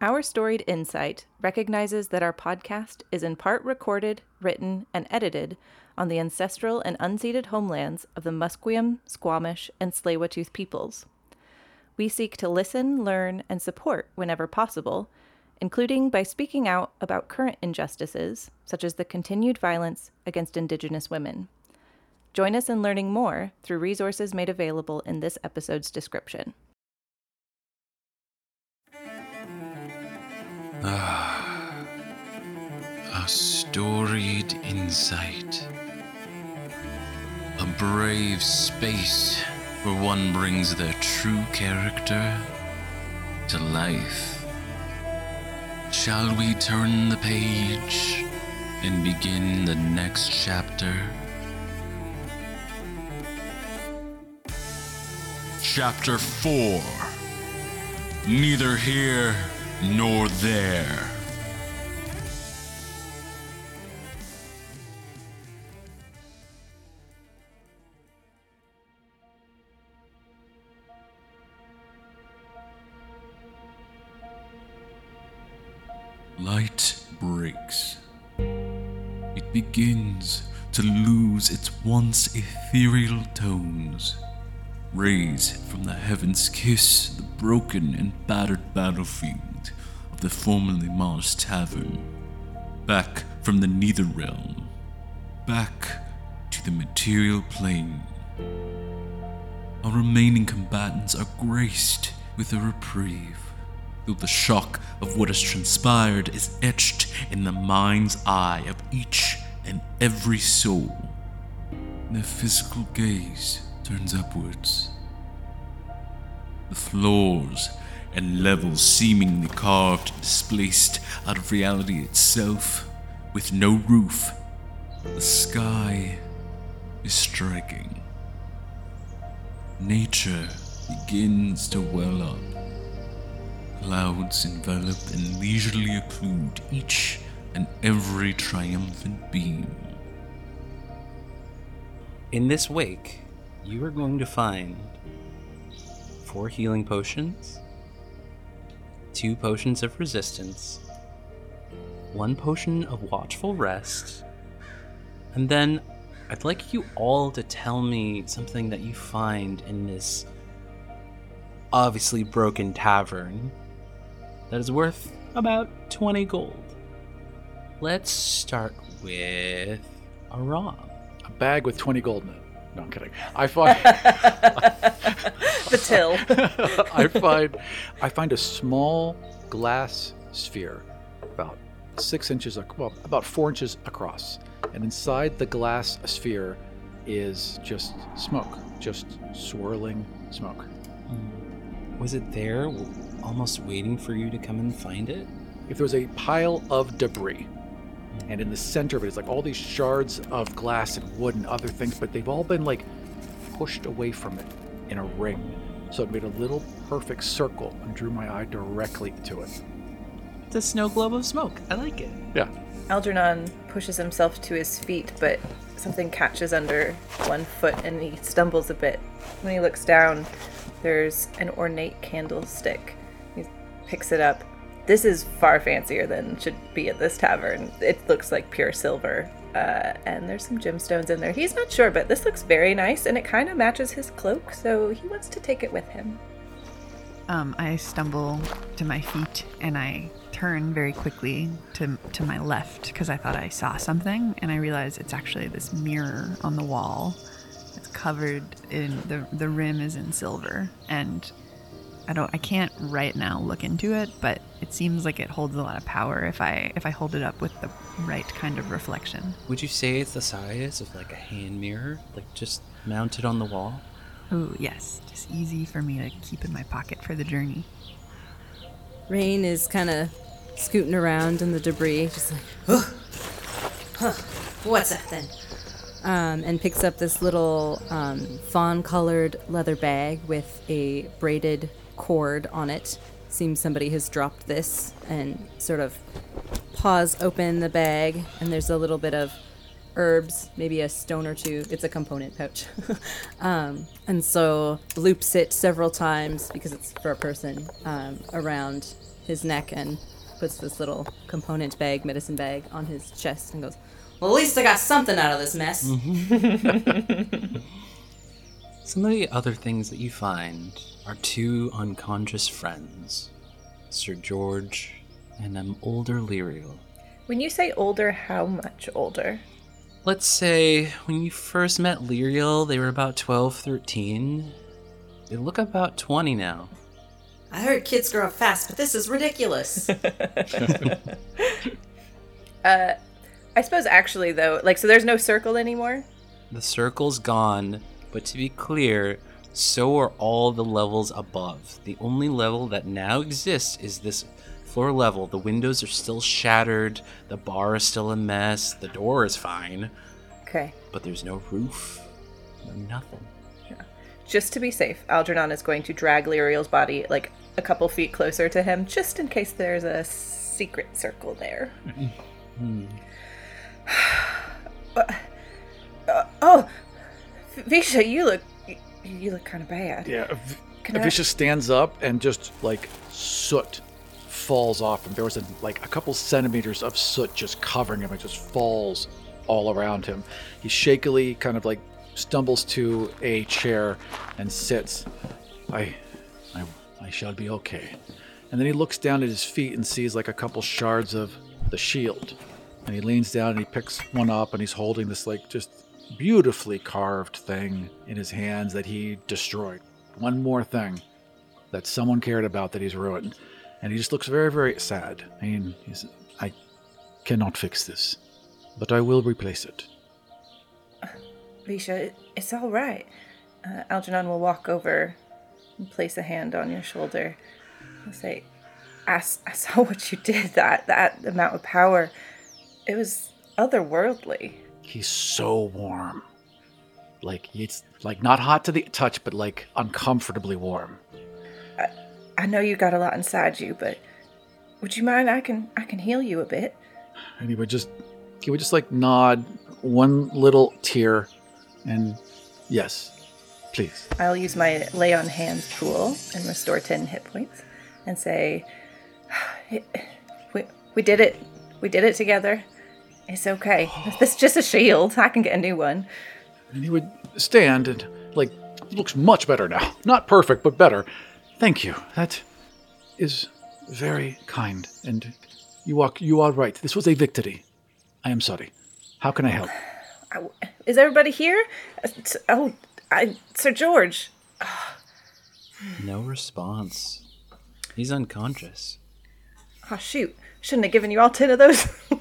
Our Storied Insight recognizes that our podcast is in part recorded, written, and edited on the ancestral and unceded homelands of the Musqueam, Squamish, and Tsleil-Waututh peoples. We seek to listen, learn, and support whenever possible, including by speaking out about current injustices, such as the continued violence against Indigenous women. Join us in learning more through resources made available in this episode's description. Ah, a storied insight. A brave space where one brings their true character to life. Shall we turn the page and begin the next chapter? Chapter 4 Neither here nor there. Light breaks. It begins to lose its once ethereal tones. Rays from the heavens kiss the broken and battered battlefield the formerly Mars Tavern. Back from the Neither Realm. Back to the material plane. Our remaining combatants are graced with a reprieve, though the shock of what has transpired is etched in the mind's eye of each and every soul. Their physical gaze turns upwards. The floors and levels seemingly carved and displaced out of reality itself, with no roof. The sky is striking. Nature begins to well up. Clouds envelop and leisurely occlude each and every triumphant beam. In this wake, you are going to find four healing potions, two potions of resistance, one potion of watchful rest, and then I'd like you all to tell me something that you find in this obviously broken tavern that is worth about 20 gold. Let's start with a Aram. A bag with 20 gold in it. No, I'm kidding. I find The till. I find I find a small glass sphere about six inches, well, about four inches across, and inside the glass sphere is just smoke, just swirling smoke. Hmm. Was it there, almost waiting for you to come and find it? If there was a pile of debris, and in the center of it is like all these shards of glass and wood and other things, but they've all been like pushed away from it in a ring. So it made a little perfect circle and drew my eye directly to it. It's a snow globe of smoke. I like it. Yeah. Algernon pushes himself to his feet, but something catches under one foot and he stumbles a bit. When he looks down, there's an ornate candlestick. He picks it up. This is far fancier than should be at this tavern. It looks like pure silver. Uh, and there's some gemstones in there. He's not sure, but this looks very nice and it kind of matches his cloak, so he wants to take it with him. Um, I stumble to my feet and I turn very quickly to to my left because I thought I saw something, and I realize it's actually this mirror on the wall. It's covered in the the rim is in silver, and I don't I can't right now look into it, but it seems like it holds a lot of power if I if I hold it up with the right kind of reflection. Would you say it's the size of like a hand mirror, like just mounted on the wall? Oh yes, just easy for me to keep in my pocket for the journey. Rain is kind of scooting around in the debris, just like, huh, huh, what's that then? Um, and picks up this little um, fawn colored leather bag with a braided cord on it. Seems somebody has dropped this and sort of paws open the bag, and there's a little bit of herbs, maybe a stone or two. It's a component pouch. um, and so loops it several times because it's for a person um, around his neck and puts this little component bag, medicine bag, on his chest and goes, Well, at least I got something out of this mess. Some of the other things that you find are two unconscious friends Sir George and an older Lyriel. When you say older, how much older? Let's say when you first met Lyriel, they were about 12, 13. They look about 20 now. I heard kids grow up fast, but this is ridiculous. Uh, I suppose actually though, like so there's no circle anymore. The circle's gone, but to be clear, so are all the levels above. The only level that now exists is this floor level. The windows are still shattered, the bar is still a mess, the door is fine, Okay. but there's no roof, no nothing. Yeah. Just to be safe, Algernon is going to drag Lyriel's body like a couple feet closer to him, just in case there's a secret circle there. Uh, oh, Visha, you look you look kind of bad. Yeah. Can I- Avisha stands up and just like soot falls off him. There was a, like a couple centimeters of soot just covering him. It just falls all around him. He shakily kind of like stumbles to a chair and sits. I, I, I shall be okay. And then he looks down at his feet and sees like a couple shards of the shield. And he leans down and he picks one up and he's holding this like just beautifully carved thing in his hands that he destroyed. One more thing that someone cared about that he's ruined. And he just looks very, very sad. I mean, he's, I cannot fix this, but I will replace it. Visha, it's all right. Uh, Algernon will walk over and place a hand on your shoulder and say, "I saw what you did, that, that amount of power. It was otherworldly. He's so warm. Like, it's like not hot to the touch, but like uncomfortably warm. I know you got a lot inside you, but would you mind? I can I can heal you a bit. And he would just, he would just like nod one little tear and yes, please. I'll use my lay on hands tool and restore 10 hit points and say, we, we did it. We did it together. It's okay. This is just a shield. I can get a new one. And he would stand and, like, looks much better now. Not perfect, but better. Thank you. That is very kind. And you are, you are right. This was a victory. I am sorry. How can I help? I- Is everybody here? Uh, Oh, I, Sir George. No response. He's unconscious. Oh, shoot. Shouldn't have given you all 10 of those.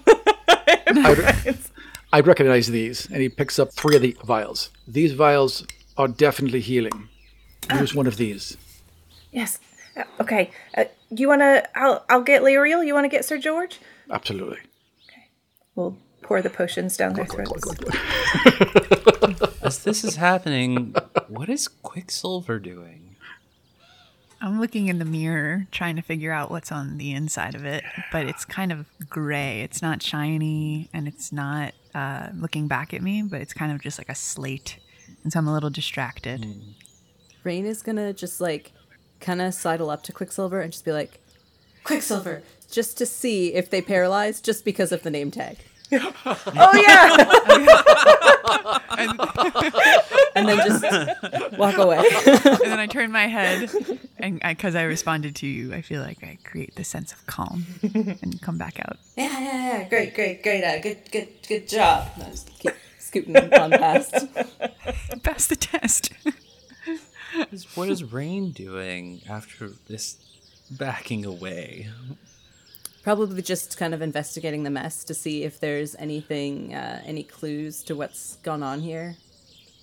I recognize these. And he picks up three of the vials. These vials are definitely healing. Use one of these. yes. Uh, okay. Uh, you want to? I'll, I'll get Lyriel. You want to get Sir George? Absolutely. Okay. We'll pour the potions down their throats. As this is happening, what is Quicksilver doing? I'm looking in the mirror trying to figure out what's on the inside of it, but it's kind of gray. It's not shiny and it's not uh, looking back at me, but it's kind of just like a slate. And so I'm a little distracted. Rain is gonna just like kind of sidle up to Quicksilver and just be like, Quicksilver, just to see if they paralyze just because of the name tag. Oh, yeah. And then just walk away. and then I turn my head, and because I, responded to you, I feel like I create this sense of calm and come back out. yeah, yeah, yeah. Great, great, great. Uh, good, good, good job. And I just keep scooting on past. Pass the test. What is- What is Rain doing after this backing away? Probably just kind of investigating the mess to see if there's anything, uh, any clues to what's gone on here.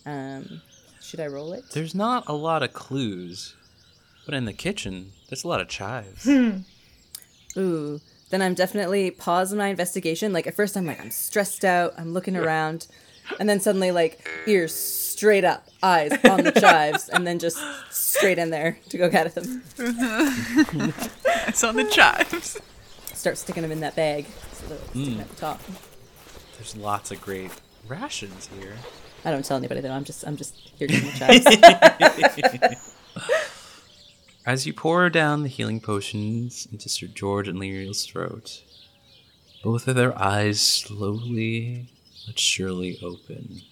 Um, should I roll it? There's not a lot of clues, but in the kitchen, there's a lot of chives. Ooh. Then I'm definitely pausing my investigation. Like at first I'm like I'm stressed out, I'm looking around, and then suddenly like ears straight up, eyes on the chives, and then just straight in there to go get at them. it's on the chives. Start sticking them in that bag so they're sticking at the top. There's lots of great rations here. I don't tell anybody though. I'm just I'm just here getting the chives. As you pour down the healing potions into Sir George and Lyriel's throat, both of their eyes slowly but surely open.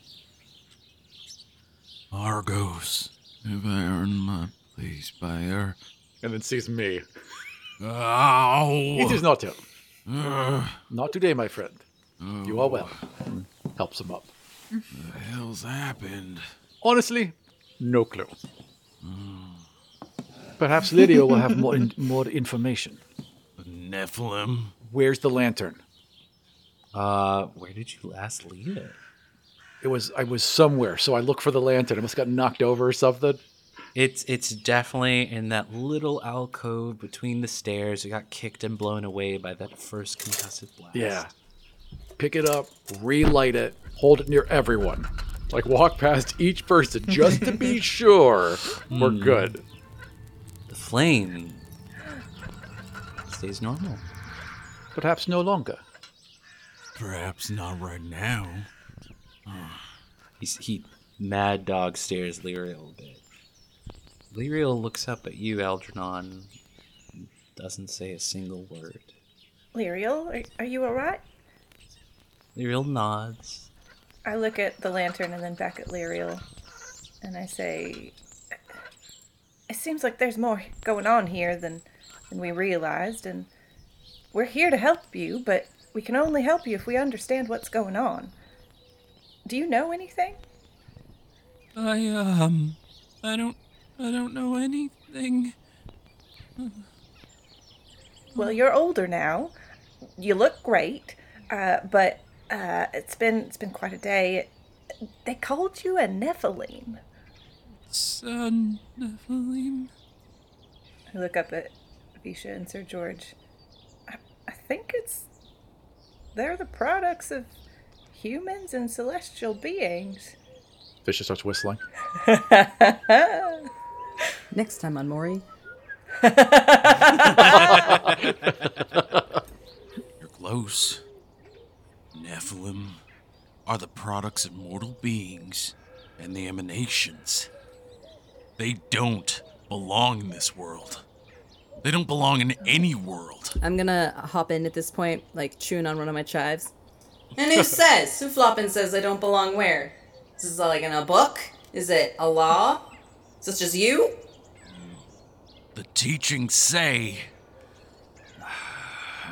Argos, have I earned my place by her? And then sees me. Ow! It is not him. Ugh, Not today, my friend. You are well. Helps him up. The hell's happened? Honestly, no clue. Perhaps Lydia will have more in, more information. The Nephilim? Where's the lantern? Uh, where did you last leave it? It was I was somewhere, so I look for the lantern. It must have got knocked over or something. It's it's definitely in that little alcove between the stairs. It got kicked and blown away by that first concussive blast. Yeah. Pick it up, relight it, hold it near everyone. Like walk past each person just to be sure we're hmm. good. The flame stays normal. Perhaps no longer. Perhaps not right now. Ah. He's, he mad dog stares Lyriel a bit. Lyriel looks up at you, Algernon, and doesn't say a single word. Lyriel, are, are you alright? Lyriel nods. I look at the lantern and then back at Lyriel, and I say, "It seems like there's more going on here than than we realized, and we're here to help you, but we can only help you if we understand what's going on. Do you know anything? I, um, I don't, I don't know anything. Well, you're older now. You look great, uh, but uh, it's been it's been quite a day. They called you a Nephilim. Son, Nephilim. I look up at Visha and Sir George. I, I think it's. They're the products of humans and celestial beings. Fisher starts whistling. Next time on Maury. You're close. Nephilim are the products of mortal beings and the emanations. They don't belong in this world. They don't belong in any world. I'm gonna hop in at this point, like chewing on one of my chives. And who says? Who flopping says they don't belong where? Is this is like in a book? Is it a law? Is this just you? The teachings say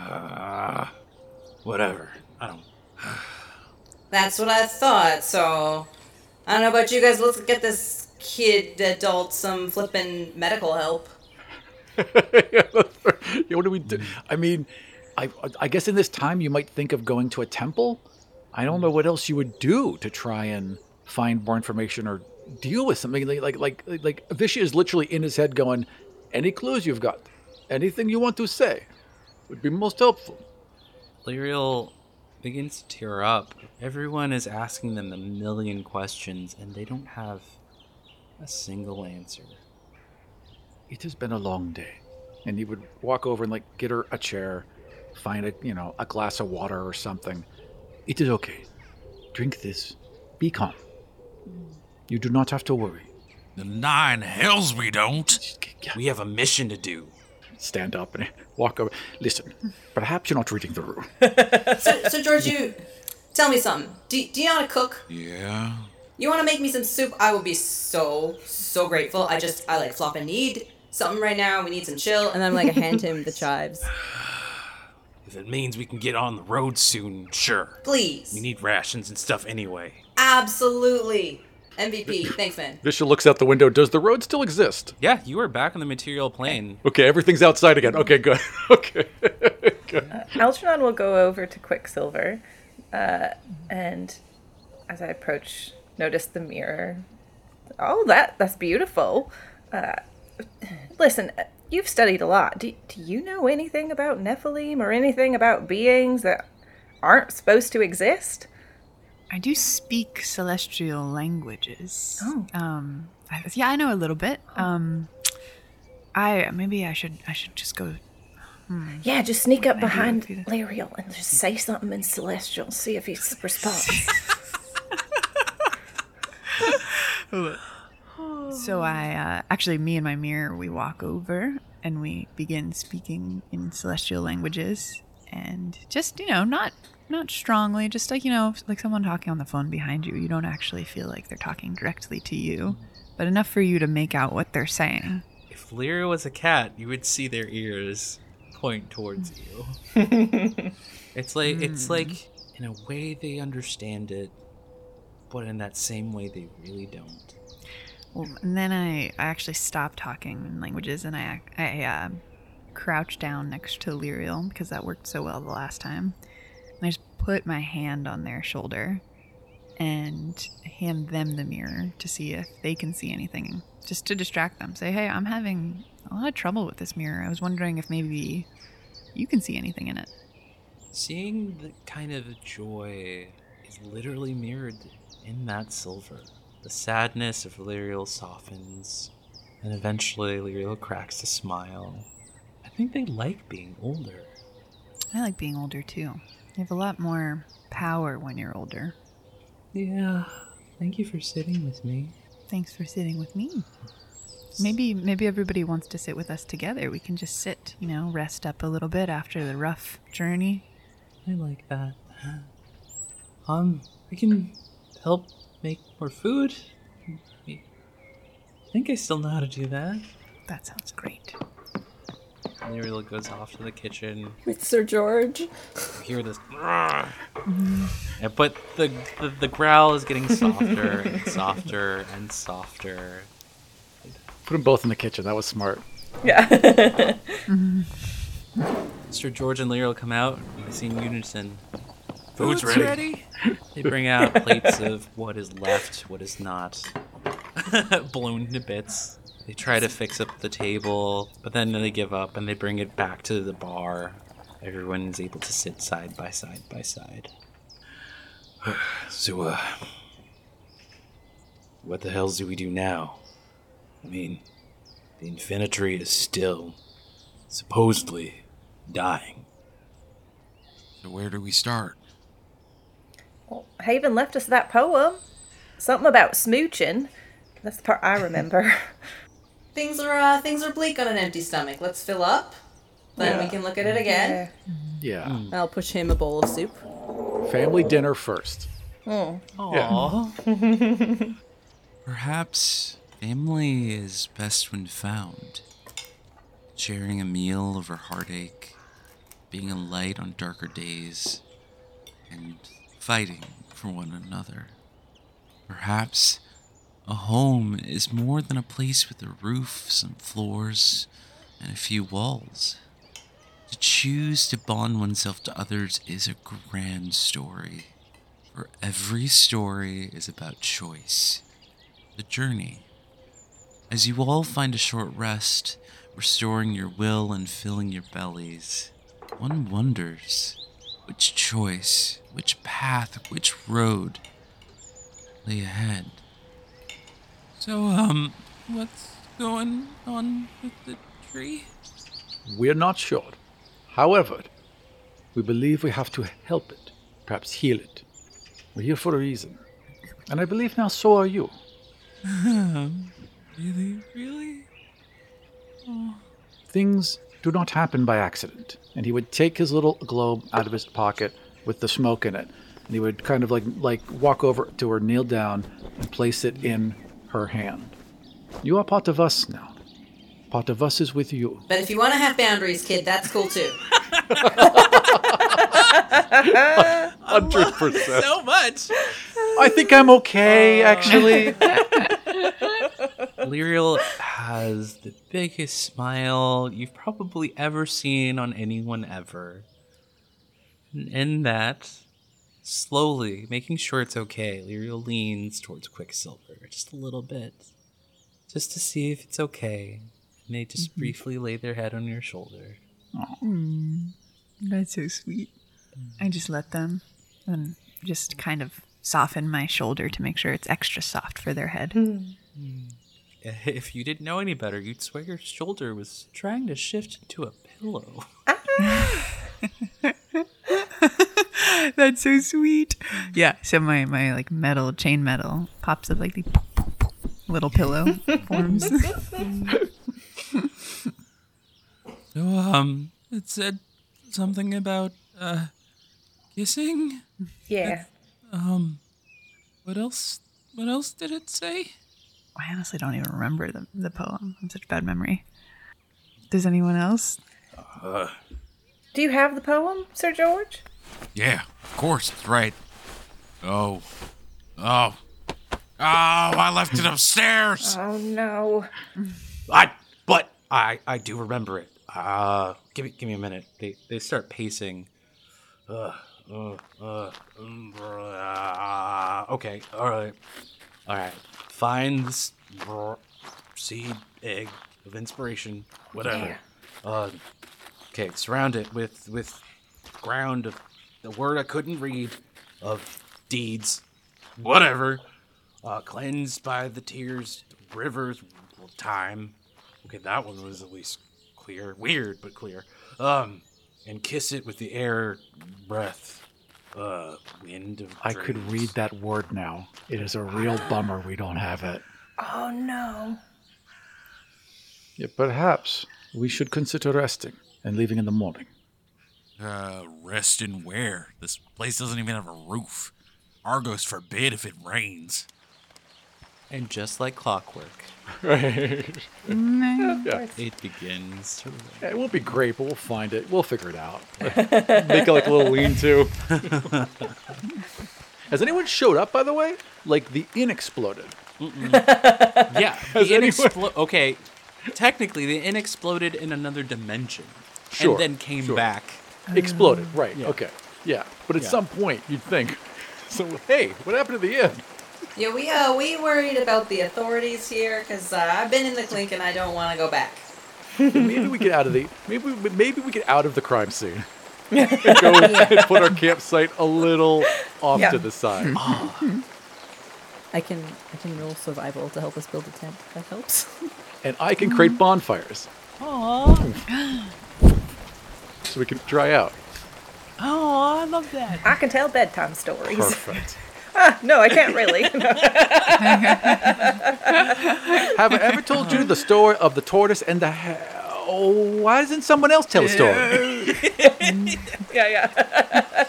Whatever. I don't. That's what I thought, so. I don't know about you guys, let's get this kid adult some flippin' medical help. yeah, what do we do? I mean, I I guess in this time you might think of going to a temple. I don't know what else you would do to try and find more information or deal with something like like like like Vishy is literally in his head going, any clues you've got, anything you want to say, would be most helpful. Lyriel begins to tear up. Everyone is asking them a million questions, and they don't have a single answer. It has been a long day, and he would walk over and like get her a chair, find a you know a glass of water or something. It is okay. Drink this. Be calm. You do not have to worry. the nine hells we don't. We have a mission to do. Stand up and walk over. Listen, perhaps you're not reading the room. So, so George, you tell me something. Do, do you know how to cook? Yeah. You want to make me some soup? I will be so so grateful. I just I like flop and need something right now. We need some chill. And then I'm like I hand him the chives. If it means we can get on the road soon, sure. Please. We need rations and stuff anyway. Absolutely. MVP. Thanks, man. Visha looks out the window. Does the road still exist? Yeah, you are back on the material plane. Okay, everything's outside again. Okay, good. Okay. Algernon will go over to Quicksilver, uh, and as I approach, notice the mirror. Oh, that that's beautiful. Uh, listen, you've studied a lot. Do, do you know anything about Nephilim or anything about beings that aren't supposed to exist? I do speak celestial languages. Oh. Um, I, yeah, I know a little bit. Um, I maybe I should I should just go. Yeah, just sneak up behind I'll do that. Lyriel and just say something in Celestial. See if he responds. So So I uh, actually, me and my mirror, we walk over and we begin speaking in celestial languages, and just you know, not not strongly, just like you know, like someone talking on the phone behind you. You don't actually feel like they're talking directly to you, but enough for you to make out what they're saying. If Lyra was a cat, you would see their ears point towards you. it's like it's like in a way they understand it, but in that same way they really don't. Well, and then I, I actually stopped talking in languages and I, I uh, crouched down next to Lyriel because that worked so well the last time. And I just put my hand on their shoulder and hand them the mirror to see if they can see anything, just to distract them. Say, hey, I'm having a lot of trouble with this mirror. I was wondering if maybe you can see anything in it. Seeing the kind of joy is literally mirrored in that silver. The sadness of Lyriel softens, and eventually Lyriel cracks a smile. I think they like being older. I like being older too. You have a lot more power when you're older. Yeah, thank you for sitting with me. Thanks for sitting with me. Maybe maybe everybody wants to sit with us together. We can just sit, you know, rest up a little bit after the rough journey. I like that. Um, we can help make more food. I think I still know how to do that. That sounds great. Lyriel goes off to the kitchen. With Sir George. You hear this, Yeah, but the, the the growl is getting softer and softer and softer. Put them both in the kitchen. That was smart. Yeah. Mr. George and Lyriel come out. You see in unison. Food's ready. They bring out plates of what is left, what is not, blown to bits. They try to fix up the table, but then they give up and they bring it back to the bar. Everyone is able to sit side by side by side. So, uh, what the hells do we do now? I mean, the Infinitree is still supposedly dying. So where do we start? well, Haven left us that poem. Something about smooching. That's the part I remember. Things are uh, things are bleak on an empty stomach. Let's fill up. Then we can look at it again. Yeah. I'll push him a bowl of soup. Family dinner first. Oh. Aww. Perhaps family is best when found. Sharing a meal over heartache, being a light on darker days, and fighting for one another. Perhaps a home is more than a place with a roof, some floors, and a few walls. To choose to bond oneself to others is a grand story. For every story is about choice, the journey. As you all find a short rest, restoring your will and filling your bellies, one wonders which choice, which path, which road lay ahead. So, um, what's going on with the tree? We're not sure. However, we believe we have to help it, perhaps heal it. We're here for a reason. And I believe now so are you. Really, really? Things do not happen by accident. And he would take his little globe out of his pocket with the smoke in it. And he would kind of like like walk over to her, kneel down, and place it in her hand. You are part of us now. Part of us is with you. But if you want to have boundaries, kid, that's cool too. Hundred percent. so much. I think I'm okay, actually. Lyriel has the biggest smile you've probably ever seen on anyone ever. And in that, slowly, making sure it's okay, Lyriel leans towards Quicksilver just a little bit. Just to see if it's okay. And they just mm-hmm. briefly lay their head on your shoulder. Mm, that's so sweet. I just let them and just kind of soften my shoulder to make sure it's extra soft for their head. Hmm. If you didn't know any better, you'd swear your shoulder was trying to shift into a pillow. Ah. That's so sweet. Yeah, so my, my like metal chain metal pops up like the little pillow forms. So, um, it said something about, uh, kissing? Yeah. Um what else? What else did it say? I honestly don't even remember the, the poem. I'm such bad memory. Does anyone else? Do you have the poem, Sir George? Yeah, of course, it's right. Oh. Oh. Oh, I left it upstairs. Oh no. I, but I, I do remember it. Uh, give me, give me a minute. They, they start pacing. Uh, uh, uh, uh, okay, all right, all right. Find this br- seed, egg of inspiration, whatever. Uh, okay, surround it with with ground of the word I couldn't read of deeds, whatever. Uh, cleansed by the tears, rivers, time. Okay, that one was at least clear. Weird, but clear. Um, and kiss it with the air, breath, uh, wind of. I could read that word now. It is a real bummer we don't have it. Oh no. Yeah, perhaps we should consider resting and leaving in the morning. Uh, rest in where? This place doesn't even have a roof. Argos forbid if it rains. And just like clockwork, Yeah. it begins to rain. Yeah, it won't be great, but we'll find it. We'll figure it out. Make it like a little lean-to. Has anyone showed up, by the way? Like the inn exploded. Yeah, Has the inn anyone- explo- Okay, technically, the inn exploded in another dimension, Sure, and then came sure. back. Exploded, right? Yeah. Okay, yeah. But at Yeah. some point, you'd think. So hey, what happened to the inn? Yeah, we uh we worried about the authorities here because uh, I've been in the clink and I don't want to go back. Maybe we get out of the maybe we- maybe we get out of the crime scene. and go and put our campsite a little off Yeah. to the side. I can I can roll survival to help us build a tent. If that helps. and I can create bonfires. So we can dry out. Oh, I love that. I can tell bedtime stories. Perfect. ah, no, I can't really. Have I ever told you the story of the tortoise and the ha- Oh, why doesn't someone else tell a story? yeah, yeah.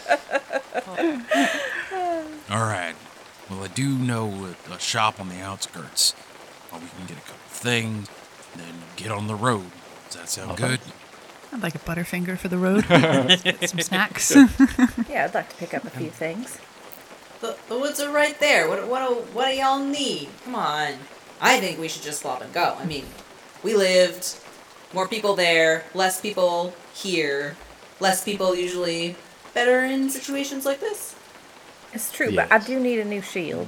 All right. Well, I do know a, a shop on the outskirts where we can get a couple things, and then get on the road. Does that sound good? I'd like a Butterfinger for the road. Some snacks. Yeah, I'd like to pick up a few things. The, the woods are right there. What what do, what do y'all need? Come on. I think we should just swap and go. I mean, we lived. More people there, less people here, less people usually better in situations like this. It's true, but I do need a new shield.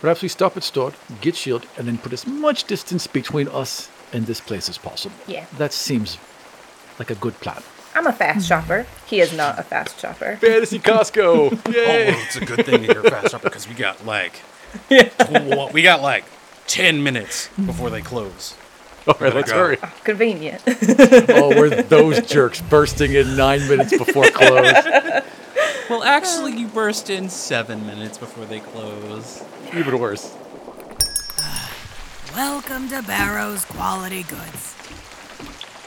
Perhaps we stop at store, get shield, and then put as much distance between us and this place as possible. Yeah. That seems like a good plan. I'm a fast shopper. He is not a fast shopper. Fantasy Costco! Oh, Yay! well, it's a good thing that you're a fast shopper because we got like, tw- we got like ten minutes before they close. All right, let's go. hurry. Ah, convenient. Oh, we're those jerks bursting in nine minutes before close. Well, actually, you burst in seven minutes before they close. Even worse. Welcome to Barrow's Quality Goods.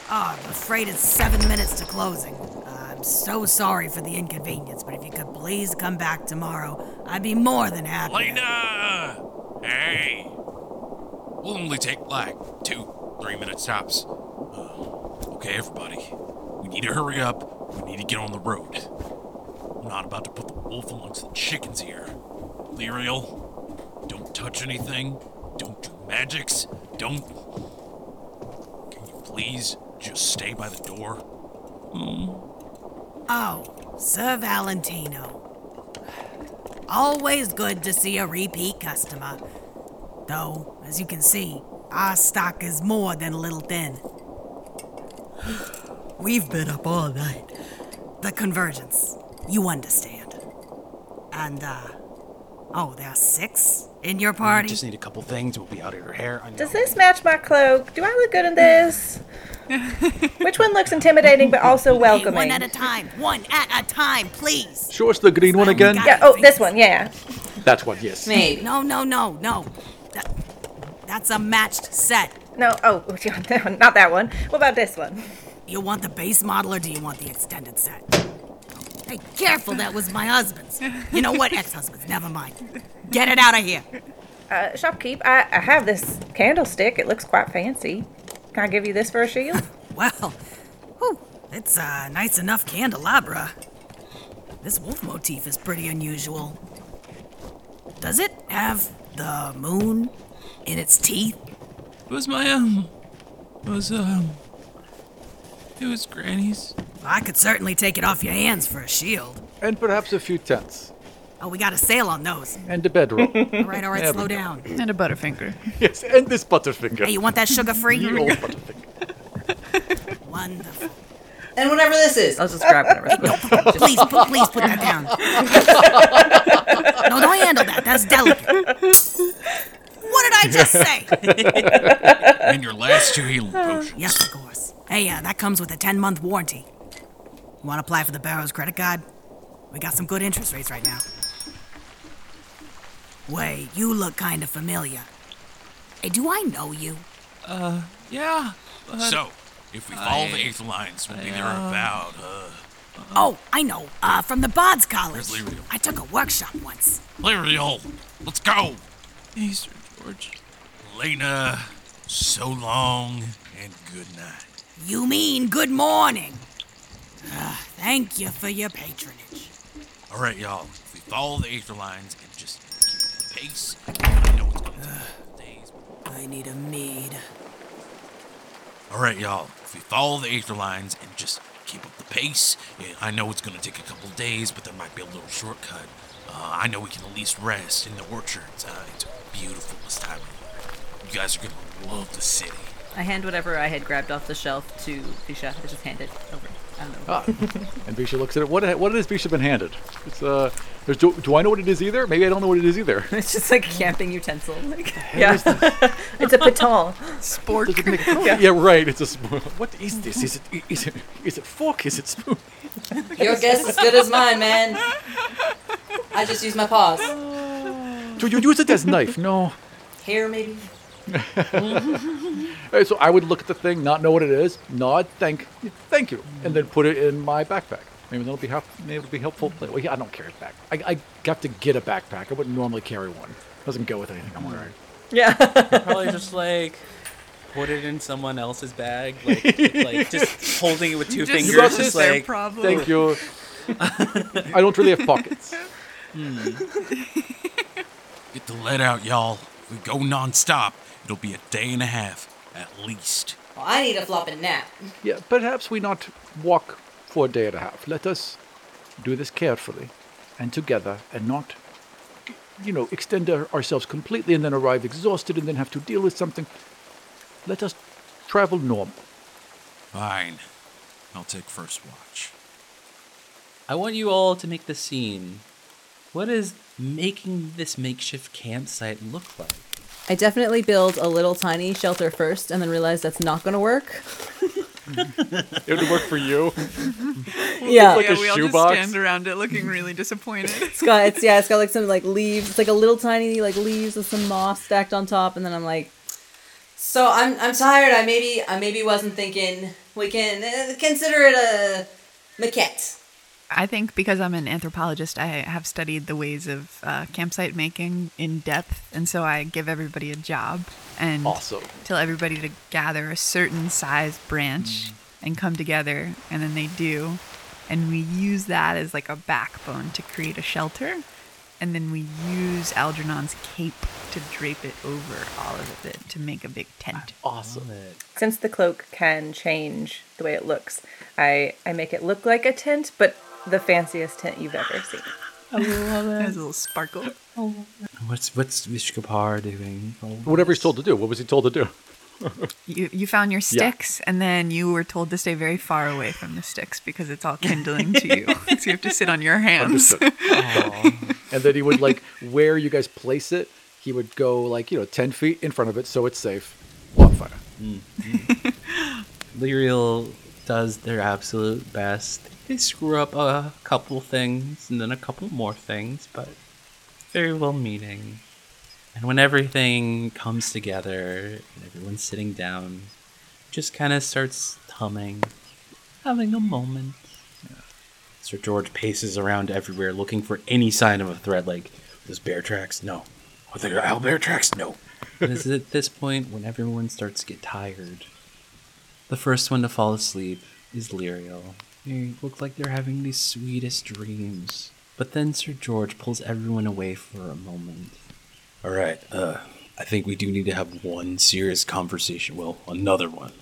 Oh, I'm afraid it's seven minutes to closing. Uh, I'm so sorry for the inconvenience, but if you could please come back tomorrow, I'd be more than happy. Lena! Hey! We'll only take like two, three minutes tops. Uh, okay, everybody. We need to hurry up. We need to get on the road. I'm not about to put the wolf amongst the chickens here. Lyriel, don't touch anything. Don't do magics. Don't. Can you please just stay by the door? Oh, Sir Valentino. Always good to see a repeat customer. Though, as you can see, our stock is more than a little thin. We've been up all night. The convergence, you understand. And, uh, oh, there are six in your We party? just need a couple things. We'll be out of your hair. I know. Does this match my cloak? Do I look good in this? Which one looks intimidating but also Hey, welcoming? one at a time, one at a time, please. Show us the green one again. yeah, oh, this one, yeah. That's one, yes. Maybe. No, no, no, no. That- That's a matched set. No, oh, not that one. What about this one? You want the base model or do you want the extended set? Hey, careful, that was my husband's. You know what? Ex husband's, never mind. Get it out of here. Uh, shopkeep, I, I have this candlestick. It looks quite fancy. Can I give you this for a shield? Well, whew, it's a nice enough candelabra. This wolf motif is pretty unusual. Does it have the moon in its teeth? It was my um. It was um. It was Granny's. I could certainly take it off your hands for a shield. And perhaps a few tents. Oh, we got a sale on those. And a bedroll. All right, all right, Yeah, slow but- down. And a Butterfinger. yes, and this Butterfinger. Hey, you want that sugar free? The old Butterfinger. Wonderful. And whatever this is. I'll just grab whatever. Please, put, please put that down. no, don't handle that. That's delicate. What did I just say? And your last two healing potions. Yes, of course. Hey, uh, that comes with a 10 month warranty. You want to apply for the Barrows credit card? We got some good interest rates right now. Wait, you look kind of familiar. Hey, do I know you? Uh, yeah. So, if we follow the aether lines, we'll be there about uh. Oh, I know. Uh, from the Bards College. Where's I took a workshop once. Lyriel, let's go. Hey, Sir George. Lena, so long and good night. You mean good morning. Uh, thank you for your patronage. All right, y'all. If we follow the aether lines and just keep up the pace, I know it's gonna take days. I need a mead. All right, y'all. If we follow the aether lines and just keep up the pace, yeah, I know it's gonna take a couple days, but there might be a little shortcut. Uh, I know we can at least rest in the orchards. Uh, it's a beautiful this time of year. You guys are gonna love the city. I hand whatever I had grabbed off the shelf to Visha. I just hand it over. I don't know. Ah. and Visha looks at it. What, what has Visha been handed? It's uh. There's, do, do I know what it is either? Maybe I don't know what it is either. It's just like a camping utensil. Like, yeah, it's a baton. Sport. Does it make- yeah. right. It's a. sp- What is this? Is it? Is it? Is it fork? Is it spoon? Your guess is as good as mine, man. I just use my paws. Do you use it as knife? No. Hair maybe. So I would look at the thing, not know what it is, nod, thank, thank you, and then put it in my backpack. Maybe that'll be help, maybe it'll be helpful. Well, yeah, I don't carry a back. I, I have to get a backpack. I wouldn't normally carry one. It Doesn't go with anything I'm wearing. Yeah. Probably just like put it in someone else's bag, like, like just holding it with two Just fingers, got just this? their like problem. Thank you. I don't really have pockets. Hmm. Get the lead out, y'all. We go non-stop, it'll be a day and a half at least. Well, I need a flopping nap. Yeah, perhaps we not walk for a day and a half. Let us do this carefully and together and not, you know, extend our, ourselves completely and then arrive exhausted and then have to deal with something. Let us travel normal. Fine. I'll take first watch. I want you all to make the scene. What does making this makeshift campsite look like? I definitely build a little tiny shelter first and then realize that's not going to work. It would work for you. Yeah. Like yeah, a we all just shoebox? stand around it looking really disappointed. It's got it's yeah, it's got like some like leaves. It's like a little tiny like leaves with some moss stacked on top, and then I'm like, so I'm I'm tired. I maybe I maybe wasn't thinking we can uh, consider it a maquette. I think because I'm an anthropologist, I have studied the ways of uh, campsite making in depth, and so I give everybody a job and Awesome. tell everybody to gather a certain size branch and come together, and then they do, and we use that as like a backbone to create a shelter, and then we use Algernon's cape to drape it over all of it to make a big tent. Awesome. Since the cloak can change the way it looks, I I make it look like a tent, but the fanciest tent you've ever seen. I love it. There's a little sparkle. What's what's Vishakapar doing? Oh, Whatever he's told to do. What was he told to do? You you found your Yeah. sticks, and then you were told to stay very far away from the sticks because it's all kindling to you. so you have to sit on your hands. Understood. and then he would like where you guys place it. He would go like you know ten feet in front of it, so it's safe. Bonfire. Mm, mm. Lyriel does their absolute best. They screw up a couple things and then a couple more things, but very well meaning. And when everything comes together and everyone's sitting down, just kind of starts humming, having a moment. Sir George paces around everywhere looking for any sign of a threat, like, those bear tracks? No. Are there owl bear tracks? No. And it's at this point when everyone starts to get tired. The first one to fall asleep is Lyriel. They look like they're having the sweetest dreams. But then Sir George pulls everyone away for a moment. All right, uh, I think we do need to have one serious conversation. Well, another one.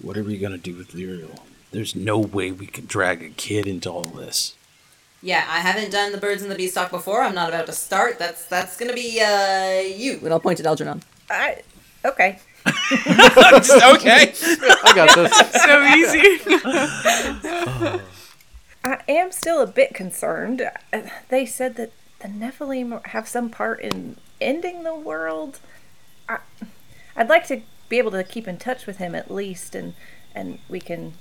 What are we gonna do with Lyriel? There's no way we can drag a kid into all this. Yeah, I haven't done the birds and the beanstalk before. I'm not about to start. That's that's gonna be uh you. And I'll point at Algernon. I, okay. okay. I got this. so easy. I am still a bit concerned. They said that the Nephilim have some part in ending the world. I, I'd like to be able to keep in touch with him at least, and and we can,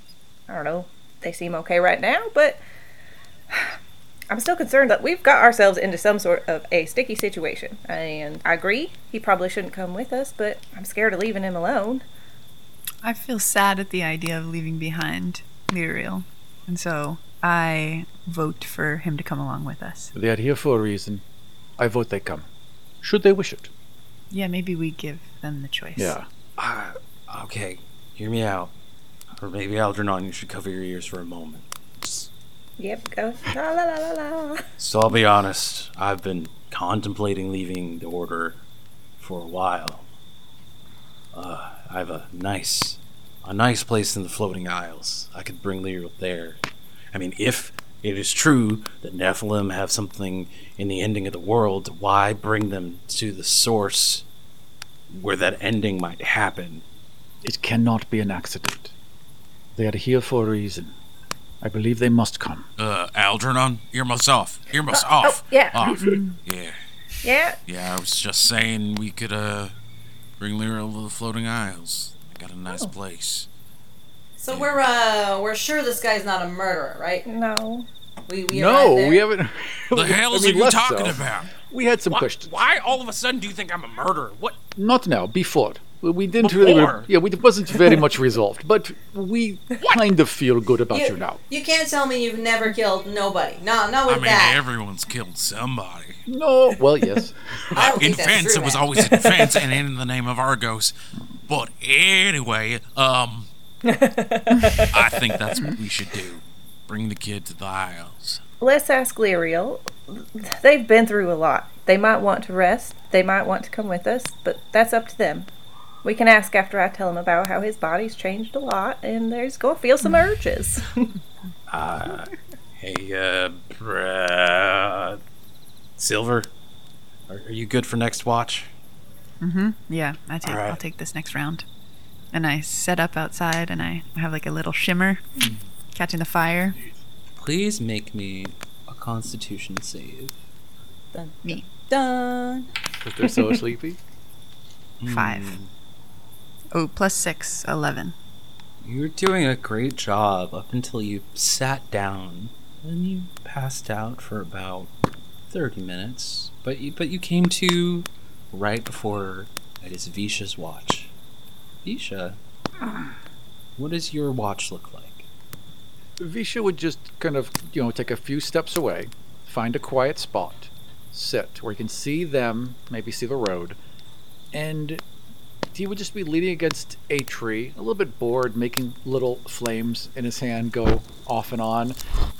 I don't know. They seem okay right now, but I'm still concerned that we've got ourselves into some sort of a sticky situation. And I agree, he probably shouldn't come with us, but I'm scared of leaving him alone. I feel sad at the idea of leaving behind Lyriel, and so I vote for him to come along with us. They are here for a reason. I vote they come. Should they wish it? Yeah, maybe we give them the choice. Yeah. Uh, okay, hear me out. Or maybe Algernon, you should cover your ears for a moment. Just, Yep, go la la la la la. so I'll be honest, I've been contemplating leaving the order for a while. Uh, I have a nice, a nice place in the floating isles. I could bring Lyriel there. I mean, if it is true that Nephilim have something in the ending of the world, why bring them to the source where that ending might happen? It cannot be an accident. They are here for a reason. I believe they must come. Uh, Algernon, earmuffs off. Earmuffs off. yeah. Off. yeah. Yeah, Yeah, I was just saying we could, uh, bring Lyra to the floating isles. I got a nice Oh. place. So we're uh we're sure this guy's not a murderer, right? no. We we no, we haven't. The I hells mean, are you talking so. about? We had some Why, questions. why all of a sudden do you think I'm a murderer? What? Not now. Before. We- We didn't really. Before? Yeah, we, it wasn't very much resolved, but we kind of feel good about you, now. You can't tell me you've never killed nobody. No, not with I mean, that. everyone's killed somebody. No, well, yes. I In think that's fence, it was always in fence and in the name of Argos. But anyway, um, I think that's what we should do. Bring the kid to the isles. Let's ask Lyriel. They've been through a lot. They might want to rest. They might want to come with us, but that's up to them. We can ask after I tell him about how his body's changed a lot and there's going to feel some urges. Hey, uh, Brad. Silver, are, are you good for next watch? Mm-hmm. Yeah, I take, All right. I'll take this next round. And I set up outside and I have like a little shimmer catching the fire. Please make me a constitution save. Dun, Me. Done. Because they're so sleepy. Five. Oh, plus six, eleven. You're doing a great job up until you sat down. Then you passed out for about 30 minutes. But you, but you came to right before it is Visha's watch. Visha, what does your watch look like? Visha would just kind of, you know, take a few steps away, find a quiet spot, sit where he can see them, maybe see the road, and he would just be leaning against a tree, a little bit bored, making little flames in his hand go off and on.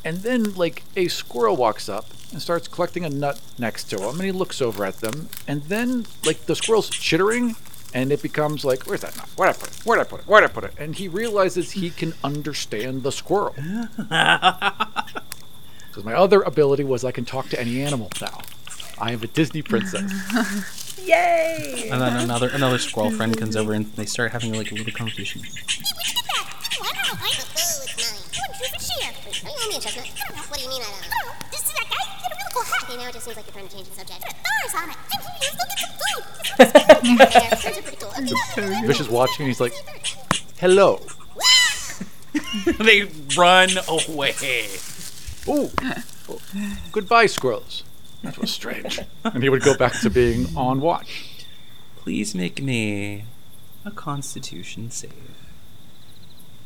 And then, like, a squirrel walks up and starts collecting a nut next to him, and he looks over at them, and then, like, the squirrel's chittering. And it becomes like, where's that nut? Where'd I put it? Where'd I put it? Where'd I put it? And he realizes he can understand the squirrel. Because my other ability was I can talk to any animal now. I am a Disney princess. Yay! And then another another squirrel friend comes over and they start having like a little conversation. What do you mean I don't? Oh, just see that guy? He had a really cool hat. Okay, now it just seems like you're trying to change the subject. Stars on it. I'm curious. Look at some food. Yeah, Stars are pretty cool. Okay. Vish is watching and he's like, hello. they run away. Ooh. Goodbye, squirrels. That was strange. and he would go back to being on watch. Please make me a constitution save.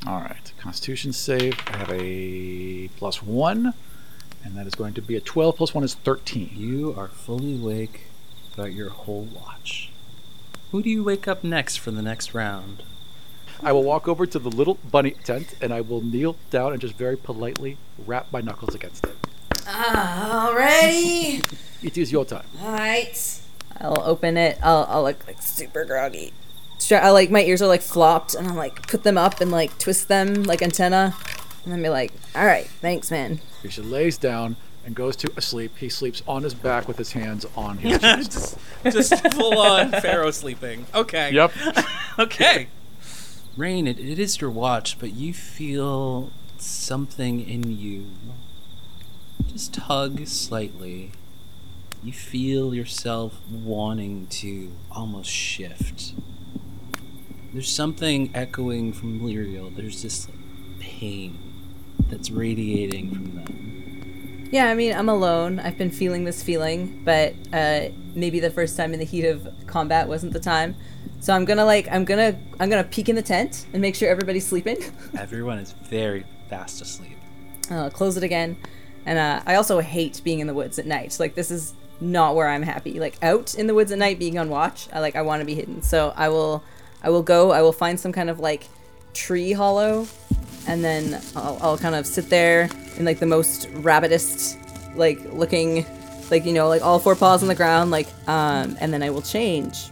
All right. Constitution save. I have a plus one, and that is going to be a 12 plus one is 13. You are fully awake throughout your whole watch. Who do you wake up next for the next round? I will walk over to the little bunny tent and I will kneel down and just very politely rap my knuckles against it. Alrighty. It is your time. Alright. I'll open it. I'll, I'll look like super groggy. I like my ears are like flopped, and I'm like put them up and like twist them like antenna, and then be like, "All right, thanks, man." Visha lays down and goes to sleep. He sleeps on his back with his hands on his chest. Just full on Pharaoh sleeping. Okay. yep. Okay. Rain, it, it is your watch, but you feel something in you. Just tug slightly. You feel yourself wanting to almost shift. There's something echoing from Lyriel. There's this like, pain that's radiating from them. Yeah, I mean, I'm alone. I've been feeling this feeling, but uh, maybe the first time in the heat of combat wasn't the time. So I'm gonna like, I'm gonna, I'm gonna peek in the tent and make sure everybody's sleeping. Everyone is very fast asleep. I'll close it again, and uh, I also hate being in the woods at night. Like this is not where I'm happy. Like out in the woods at night, being on watch, I like, I want to be hidden. So I will, I will go. I will find some kind of like tree hollow, and then I'll, I'll kind of sit there in like the most rabbitest, like looking, like you know, like all four paws on the ground, like, um, and then I will change.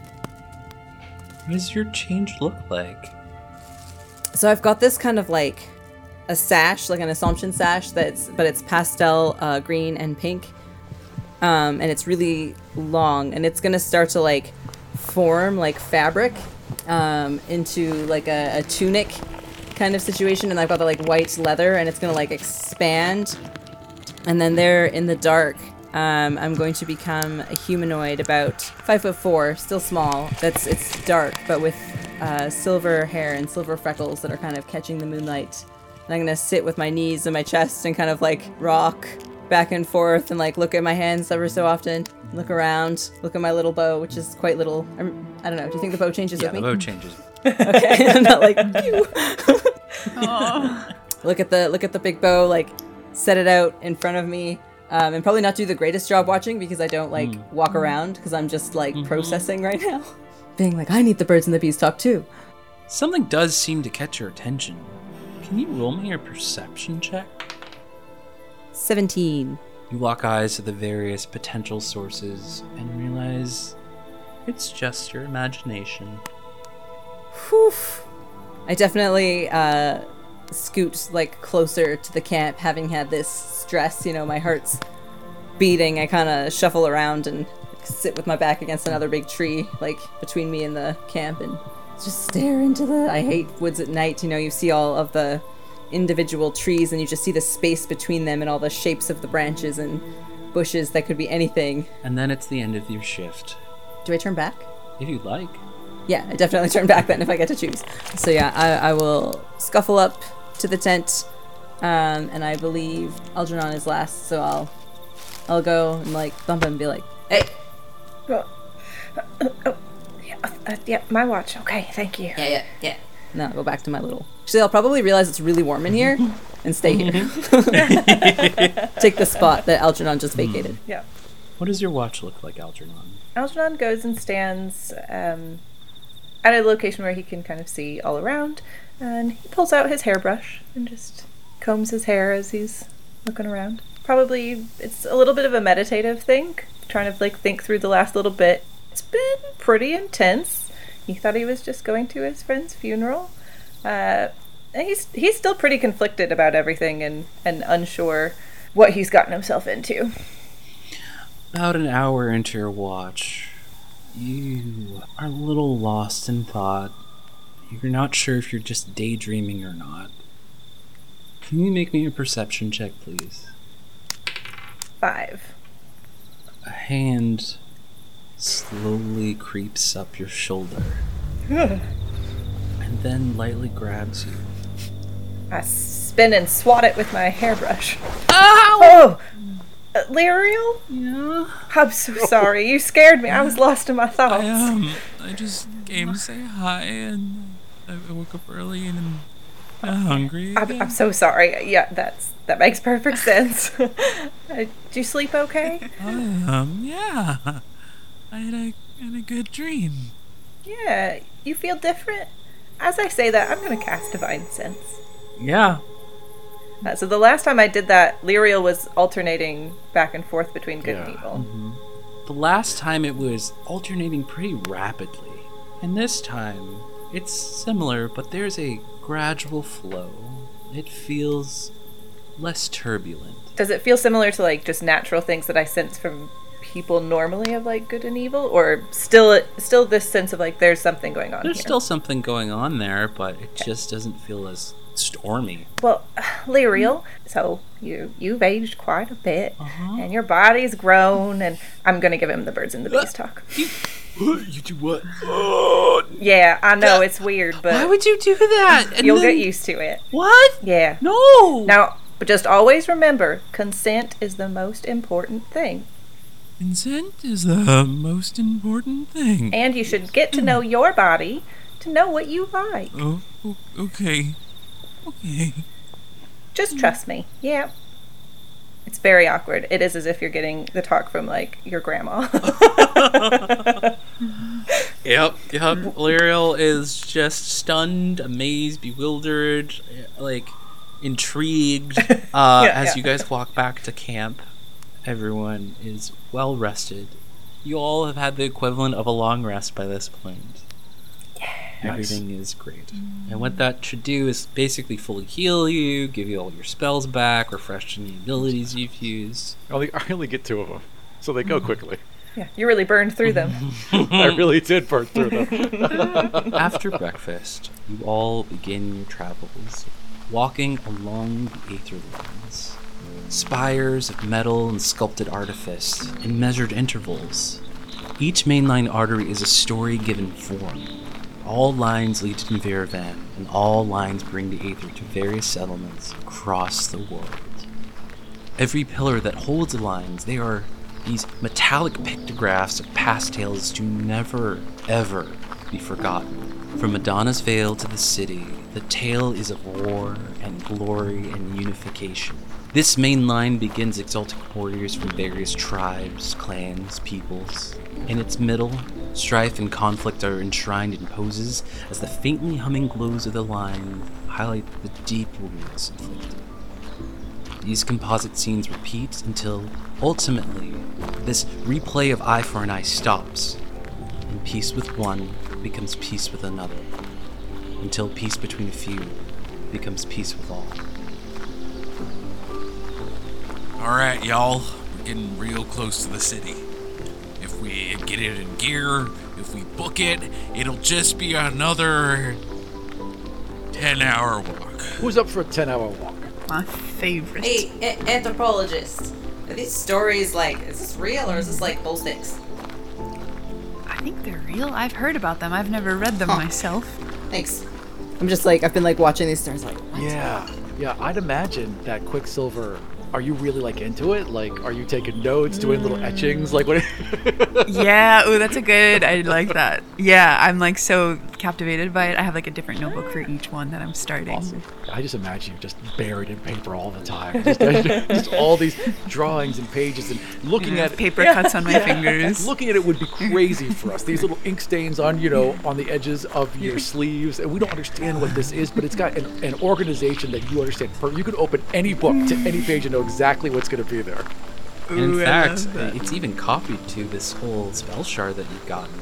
What does your change look like? So I've got this kind of like a sash, like an Assumption sash that's but it's pastel uh, green and pink, um, and it's really long, and it's gonna start to like form like fabric um, into like a, a tunic kind of situation, and I've got the like white leather, and it's gonna like expand, and then there in the dark. Um, I'm going to become a humanoid about five foot four, still small. That's it's dark, but with uh, silver hair and silver freckles that are kind of catching the moonlight. And I'm gonna sit with my knees and my chest and kind of like rock back and forth and like look at my hands ever so often. Look around, look at my little bow, which is quite little. I'm, I don't know. Do you think the bow changes Yeah, with the bow changes. okay, I'm not like pew. look at the look at the big bow, like set it out in front of me, um, and probably not do the greatest job watching because I don't like walk around because I'm just like processing right now, being like I need the birds and the bees talk too. Something does seem to catch your attention. Can you roll me a perception check? Seventeen. You lock eyes at the various potential sources and realize it's just your imagination. Whew. I definitely uh, scoot like closer to the camp, having had this stress. You know, my heart's beating. I kind of shuffle around and sit with my back against another big tree, like between me and the camp, and just stare into the. I hate woods at night. You know, you see all of the individual trees, and you just see the space between them and all the shapes of the branches and bushes that could be anything. And then it's the end of your shift. Do I turn back? If you'd like. Yeah, I definitely turn back then if I get to choose. So yeah, I, I will scuffle up to the tent, um, and I believe Algernon is last. So I'll I'll go and like thump him and be like, "Hey, Well, oh, yeah, uh, yeah, my watch. Okay, thank you. yeah, yeah, yeah." And then I'll go back to my little. Actually, I'll probably realize it's really warm in here and stay here. Take the spot that Algernon just vacated. Yeah. What does your watch look like, Algernon? Algernon goes and stands um, at a location where he can kind of see all around, and he pulls out his hairbrush and just combs his hair as he's looking around. Probably it's a little bit of a meditative thing, trying to like think through the last little bit. It's been pretty intense. He thought he was just going to his friend's funeral. Uh, and he's he's still pretty conflicted about everything and, and unsure what he's gotten himself into. About an hour into your watch, you are a little lost in thought. You're not sure if you're just daydreaming or not. Can you make me a perception check, please? Five. A hand slowly creeps up your shoulder and then lightly grabs you. I spin and swat it with my hairbrush. Oh! Uh, Lyriel? Yeah. I'm so sorry. You scared me. I was lost in my thoughts. I um, I just came to say hi, and I I woke up early and I'm hungry. I'm. I'm so sorry. Yeah, that's that makes perfect sense. uh, did you sleep okay? Um, yeah. I had a, had a good dream. Yeah, you feel different. As I say that, I'm gonna cast Divine Sense. Yeah. Uh, so the last time I did that, Lyriel was alternating back and forth between good and Yeah. evil. The last time it was alternating pretty rapidly. And this time, it's similar, but there's a gradual flow. It feels less turbulent. Does it feel similar to like just natural things that I sense from people normally of like good and evil, or still still this sense of like there's something going on There's here? still something going on there, but it just doesn't feel as stormy. Well, Lyriel, so you you've aged quite a bit, Uh-huh. and your body's grown, and I'm gonna give him the birds and the bees talk. you do what? Yeah, I know it's weird, but Why would you do that? And you'll then- get used to it. What? Yeah. No. Now, but just always remember, consent is the most important thing, Consent is the most important thing. and you should get to know your body to know what you like. Oh, okay. Okay. Just trust me. Yeah. It's very awkward. It is as if you're getting the talk from like your grandma. Yep, yep. Lyriel is just stunned, amazed, bewildered, like intrigued. Uh, Yeah, as yeah. you guys walk back to camp, everyone is well rested. You all have had the equivalent of a long rest by this point. Everything is great. And what that should do is basically fully heal you, give you all your spells back, refresh any abilities you've used. I only, I only get two of them, so they Mm. go quickly. yeah, you really burned through them. I really did burn through them. After breakfast, you all begin your travels, walking along the aether lines. Spires of metal and sculpted artifice in measured intervals. Each mainline artery is a story given form. All lines lead to Navirivan, and all lines bring the Aether to various settlements across the world. Every pillar that holds the lines, they are these metallic pictographs of past tales to never, ever be forgotten. From Madonna's Veil to the city, the tale is of war and glory and unification. This main line begins exalting warriors from various tribes, clans, peoples. In its middle, strife and conflict are enshrined in poses as the faintly humming glows of the line highlight the deep wounds inflicted. These composite scenes repeat until, ultimately, this replay of eye for an eye stops, and peace with one becomes peace with another, until peace between a few becomes peace with all. Alright, y'all. We're getting real close to the city. If we get it in gear, if we book it, it'll just be another 10 hour walk. Who's up for a 10 hour walk? My favorite. Hey, a- anthropologist. Are these stories like, is this real or is this like bullsticks? I think they're real. I've heard about them. I've never read them myself. Thanks. I'm just like, I've been like watching these stories like, what? Yeah, yeah. I'd imagine that Quicksilver. Are you really like into it? Like, are you taking notes, doing little etchings? Like, what? yeah, oh, that's a good. I like that. Yeah, I'm like so captivated by it. I have like a different notebook for each one that I'm starting. Awesome. I just imagine you just buried in paper all the time. Just, just all these drawings and pages and looking Yeah, at paper cuts on my fingers. Looking at it would be crazy for us. These little ink stains on, you know, on the edges of your sleeves, and we don't understand what this is. But it's got an, an organization that you understand. You could open any book to any page and know exactly what's going to be there. And in Ooh, fact, it's even copied to this whole spell shard that you've gotten.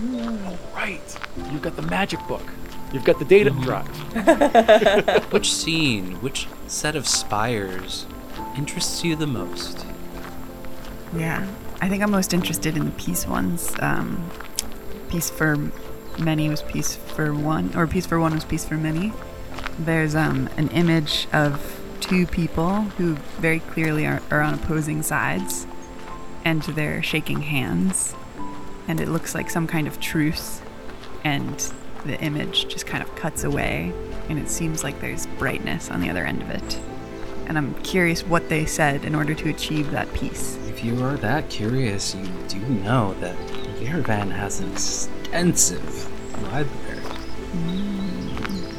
Oh, right. You've got the magic book. You've got the data drive. Which scene, which set of spires interests you the most? Yeah, I think I'm most interested in the peace ones. Um, peace for many was peace for one, or peace for one was peace for many. There's um, an image of two people who very clearly are, are on opposing sides, and they're shaking hands, and it looks like some kind of truce, and the image just kind of cuts away, and it seems like there's brightness on the other end of it. and I'm curious what they said in order to achieve that peace. If you are that curious, you do know that Navirivan has an extensive library.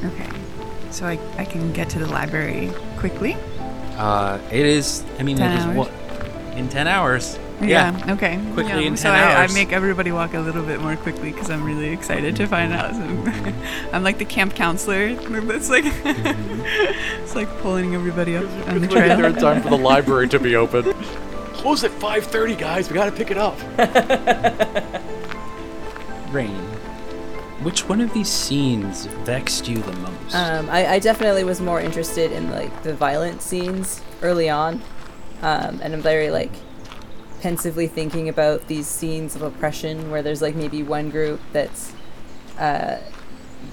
Okay. So I, I can get to the library quickly? Uh, it is. I mean, 10 it is what in ten hours. Okay. Quickly Yeah, in so 10 I, I make everybody walk a little bit more quickly because I'm really excited to find out. So I'm like the camp counselor. That's like it's like pulling everybody up on the It's like trail. there in time for the library to be open. Close at 5:30, guys. We gotta pick it up. Rain. Which one of these scenes vexed you the most? Um, I, I definitely was more interested in like the violent scenes early on, um, and I'm very like pensively thinking about these scenes of oppression where there's like maybe one group that's uh,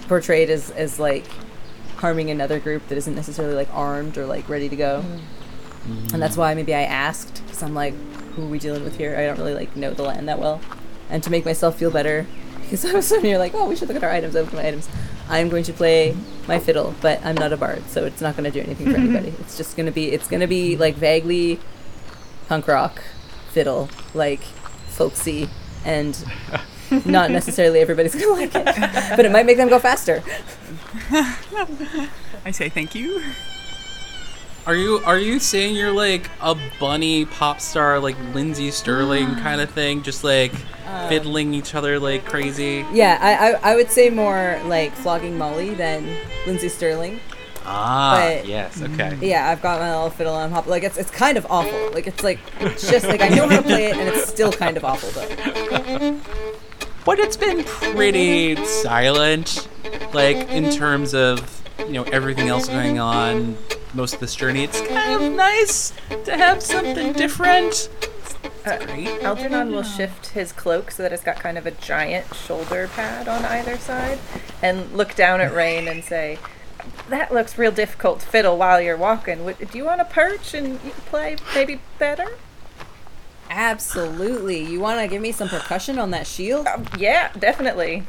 portrayed as as like harming another group that isn't necessarily like armed or like ready to go, and that's why maybe I asked because I'm like, who are we dealing with here? I don't really like know the land that well, and to make myself feel better. Because I was sitting here like, oh, we should look at our items. I look at my items. I'm going to play my fiddle, but I'm not a bard, so it's not going to do anything for anybody. It's just going to be, it's going to be like vaguely punk rock fiddle, like folksy, and not necessarily everybody's going to like it, but it might make them go faster. I say thank you. Are you are you saying you're like a bunny pop star like Lindsey Stirling mm. kind of thing, just like uh, fiddling each other like crazy? Yeah, I, I, I would say more like flogging Molly than Lindsey Stirling. Ah, But- yes, okay. Yeah, I've got my little fiddle and I'm hop. Like it's it's kind of awful. Like it's like it's just like I know how to play it and it's still kind of awful though. But it's been pretty silent, like in terms of you know everything else going on. Most of this journey, it's kind of nice to have something different. Uh, Great. Algernon will shift his cloak so that it's got kind of a giant shoulder pad on either side and look down at Rain and say, That looks real difficult to fiddle while you're walking. Would, do you want to perch and you can play maybe better? Absolutely. You want to give me some percussion on that shield? Um, yeah, definitely.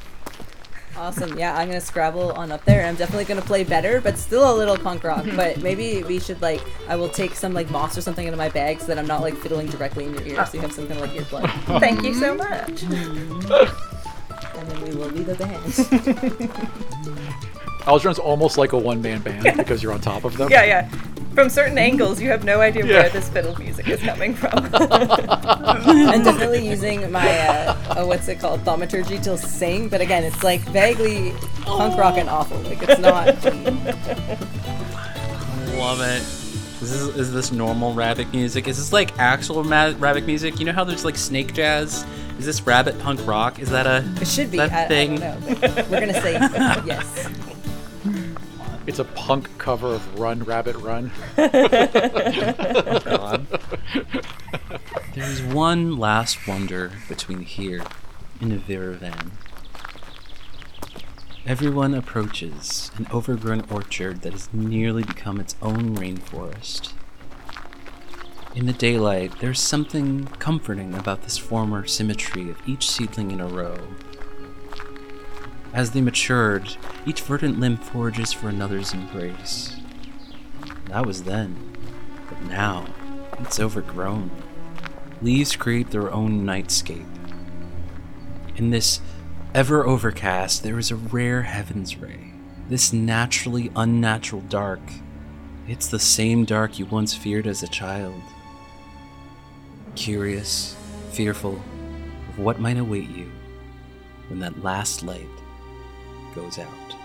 Awesome. Yeah, I'm gonna scrabble on up there. and I'm definitely gonna play better, but still a little punk rock. But maybe we should like, I will take some like moss or something into my bag so that I'm not like fiddling directly in your ear, so you have some kind of like earplug, Thank you so much. and then we will lead the band. Algernon's almost like a one-man band because you're on top of them. Yeah, yeah. From certain angles, you have no idea Yeah. where this fiddle music is coming from. I'm definitely using my uh, oh, what's it called, thaumaturgy to sing. But again, it's like vaguely punk rock and awful. Like it's not. Love it. Is this, is this normal rabbit music? Is this like actual ma- rabbit music? You know how there's like snake jazz? Is this rabbit punk rock? Is that a It should be. that I, I thing? don't know. We're gonna say yes. It's a punk cover of Run Rabbit Run. There's one last wonder between here and the Viravan. Everyone approaches an overgrown orchard that has nearly become its own rainforest. In the daylight, there's something comforting about this former symmetry of each seedling in a row. As they matured, each verdant limb forages for another's embrace. That was then, but now it's overgrown. Leaves create their own nightscape. In this ever overcast, there is a rare heaven's ray. This naturally unnatural dark. It's the same dark you once feared as a child. Curious, fearful of what might await you when that last light goes out.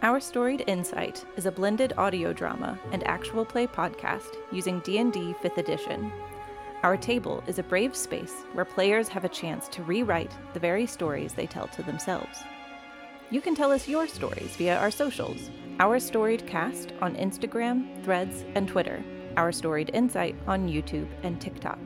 Our Storied Insight is a blended audio drama and actual play podcast using D&D 5th edition. Our table is a brave space where players have a chance to rewrite the very stories they tell to themselves. You can tell us your stories via our socials, Our Storied Cast on Instagram, Threads, and Twitter, Our Storied Insight on YouTube and TikTok.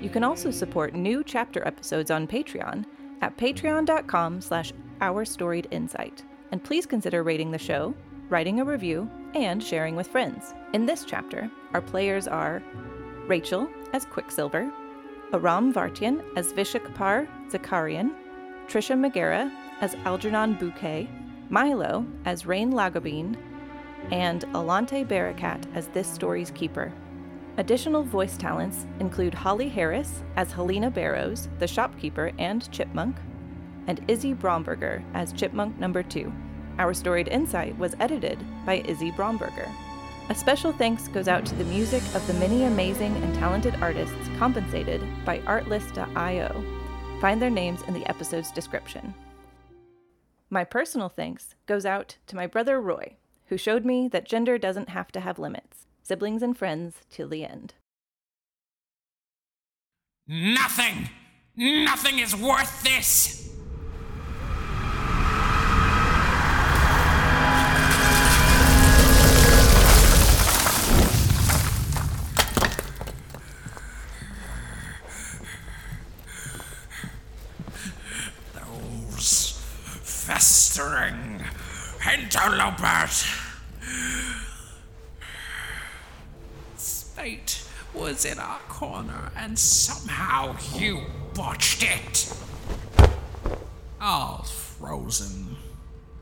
You can also support new chapter episodes on Patreon at patreon.com slash Our Storied Insight. And please consider rating the show, writing a review, and sharing with friends. In this chapter, our players are Rachael as Quicksilver, Aram Vartian as Vishakapar Zakarian, Tricia McGarrah as Algernon Bouquet, Milo as Rain Lagobean, and Allonté Barakat as this story's keeper. Additional voice talents include Holly Harris as Helena Barrows, the shopkeeper and chipmunk, and Izzy Braumberger as chipmunk number two. Our storied insight was edited by Izzy Braumberger. A special thanks goes out to the music of the many amazing and talented artists compensated by Artlist.io. Find their names in the episode's description. My personal thanks goes out to my brother Roy, who showed me that gender doesn't have to have limits. Siblings and friends till the end. Nothing! Nothing is worth this! Those festering interlopers. Fate was in our corner, and somehow you botched it. All frozen,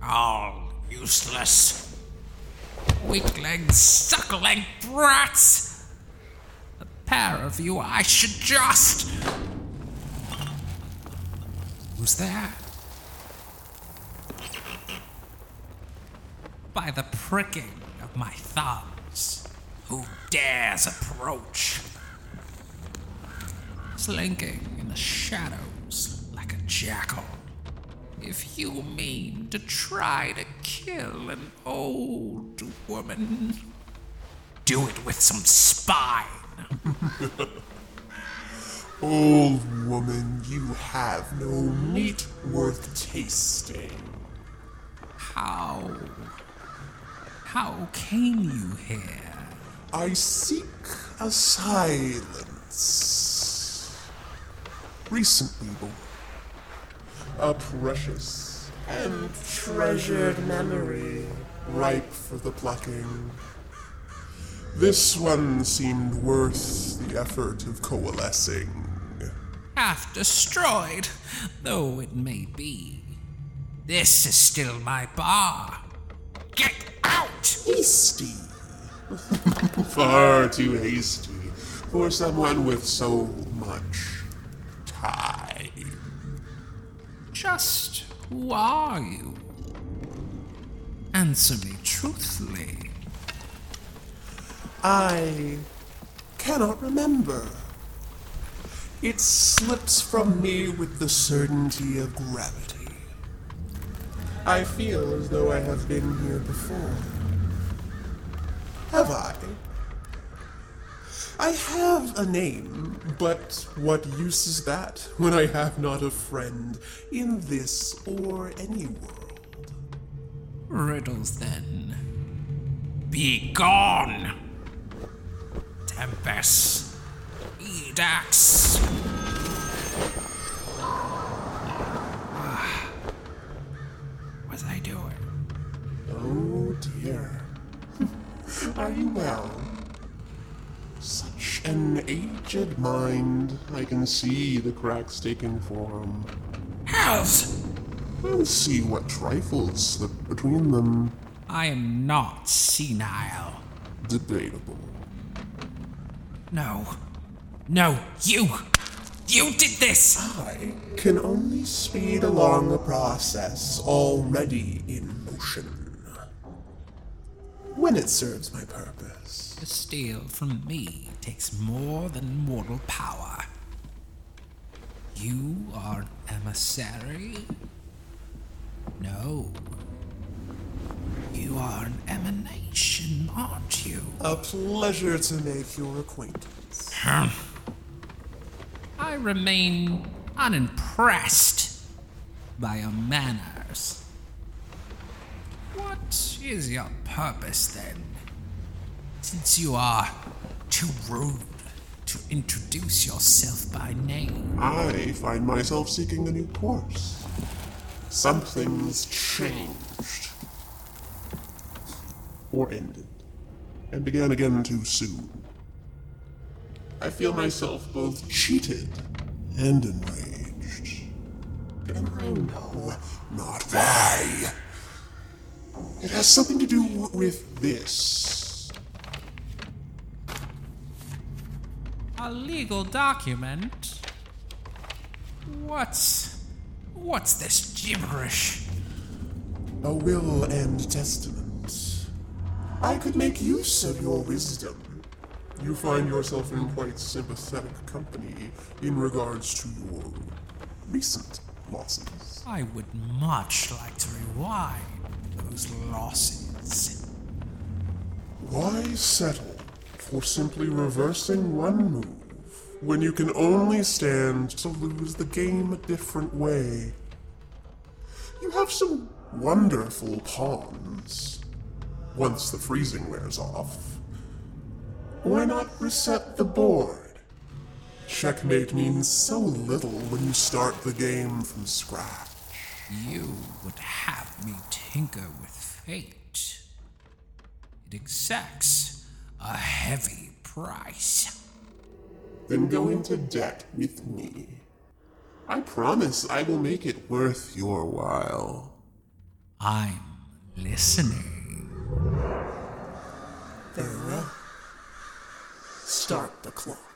all useless. Weakling, suckling brats. The pair of you, I should just. Who's there? By the pricking of my thumbs, who dares approach? Slinking in the shadows like a jackal. If you mean to try to kill an old woman, do it with some spine. Old woman, you have no meat worth tasting. How? How came you here? I seek a silence. Recently born. A precious and treasured memory, ripe for the plucking. This one seemed worth the effort of coalescing. Half destroyed, though it may be. This is still my bar. Get out! Hasty. Far too hasty for someone with so much time. Just who are you? Answer me truthfully. I cannot remember. It slips from me with the certainty of gravity. I feel as though I have been here before. Have I? I have a name, but what use is that when I have not a friend in this or any world? Riddles then. Be gone! Tempest. Edax. Well? Such an aged mind. I can see the cracks taking form. Hells! I'll see what trifles slip between them. I am not senile. Debatable. No. No, you! You did this! I can only speed along a process already in motion. When it serves my purpose. To steal from me takes more than mortal power. You are an emissary? No. You are an emanation, aren't you? A pleasure to make your acquaintance. I remain unimpressed by your manners. What is your purpose then? Since you are too rude to introduce yourself by name. I find myself seeking a new course. Something's changed. Or ended. And began again too soon. I feel myself both cheated and enraged. And I know not why. It has something to do with this. A legal document? What's. What's this gibberish? A will and testament. I could make use of your wisdom. You find yourself in quite sympathetic company in regards to your recent losses. I would much like to rewind those losses. Why settle for simply reversing one move when you can only stand to lose the game a different way? You have some wonderful pawns. Once the freezing wears off, why not reset the board? Checkmate means so little when you start the game from scratch. You would have me tinker with fate. It exacts a heavy price. Then go into debt with me. I promise I will make it worth your while. I'm listening. Very well. Start the clock.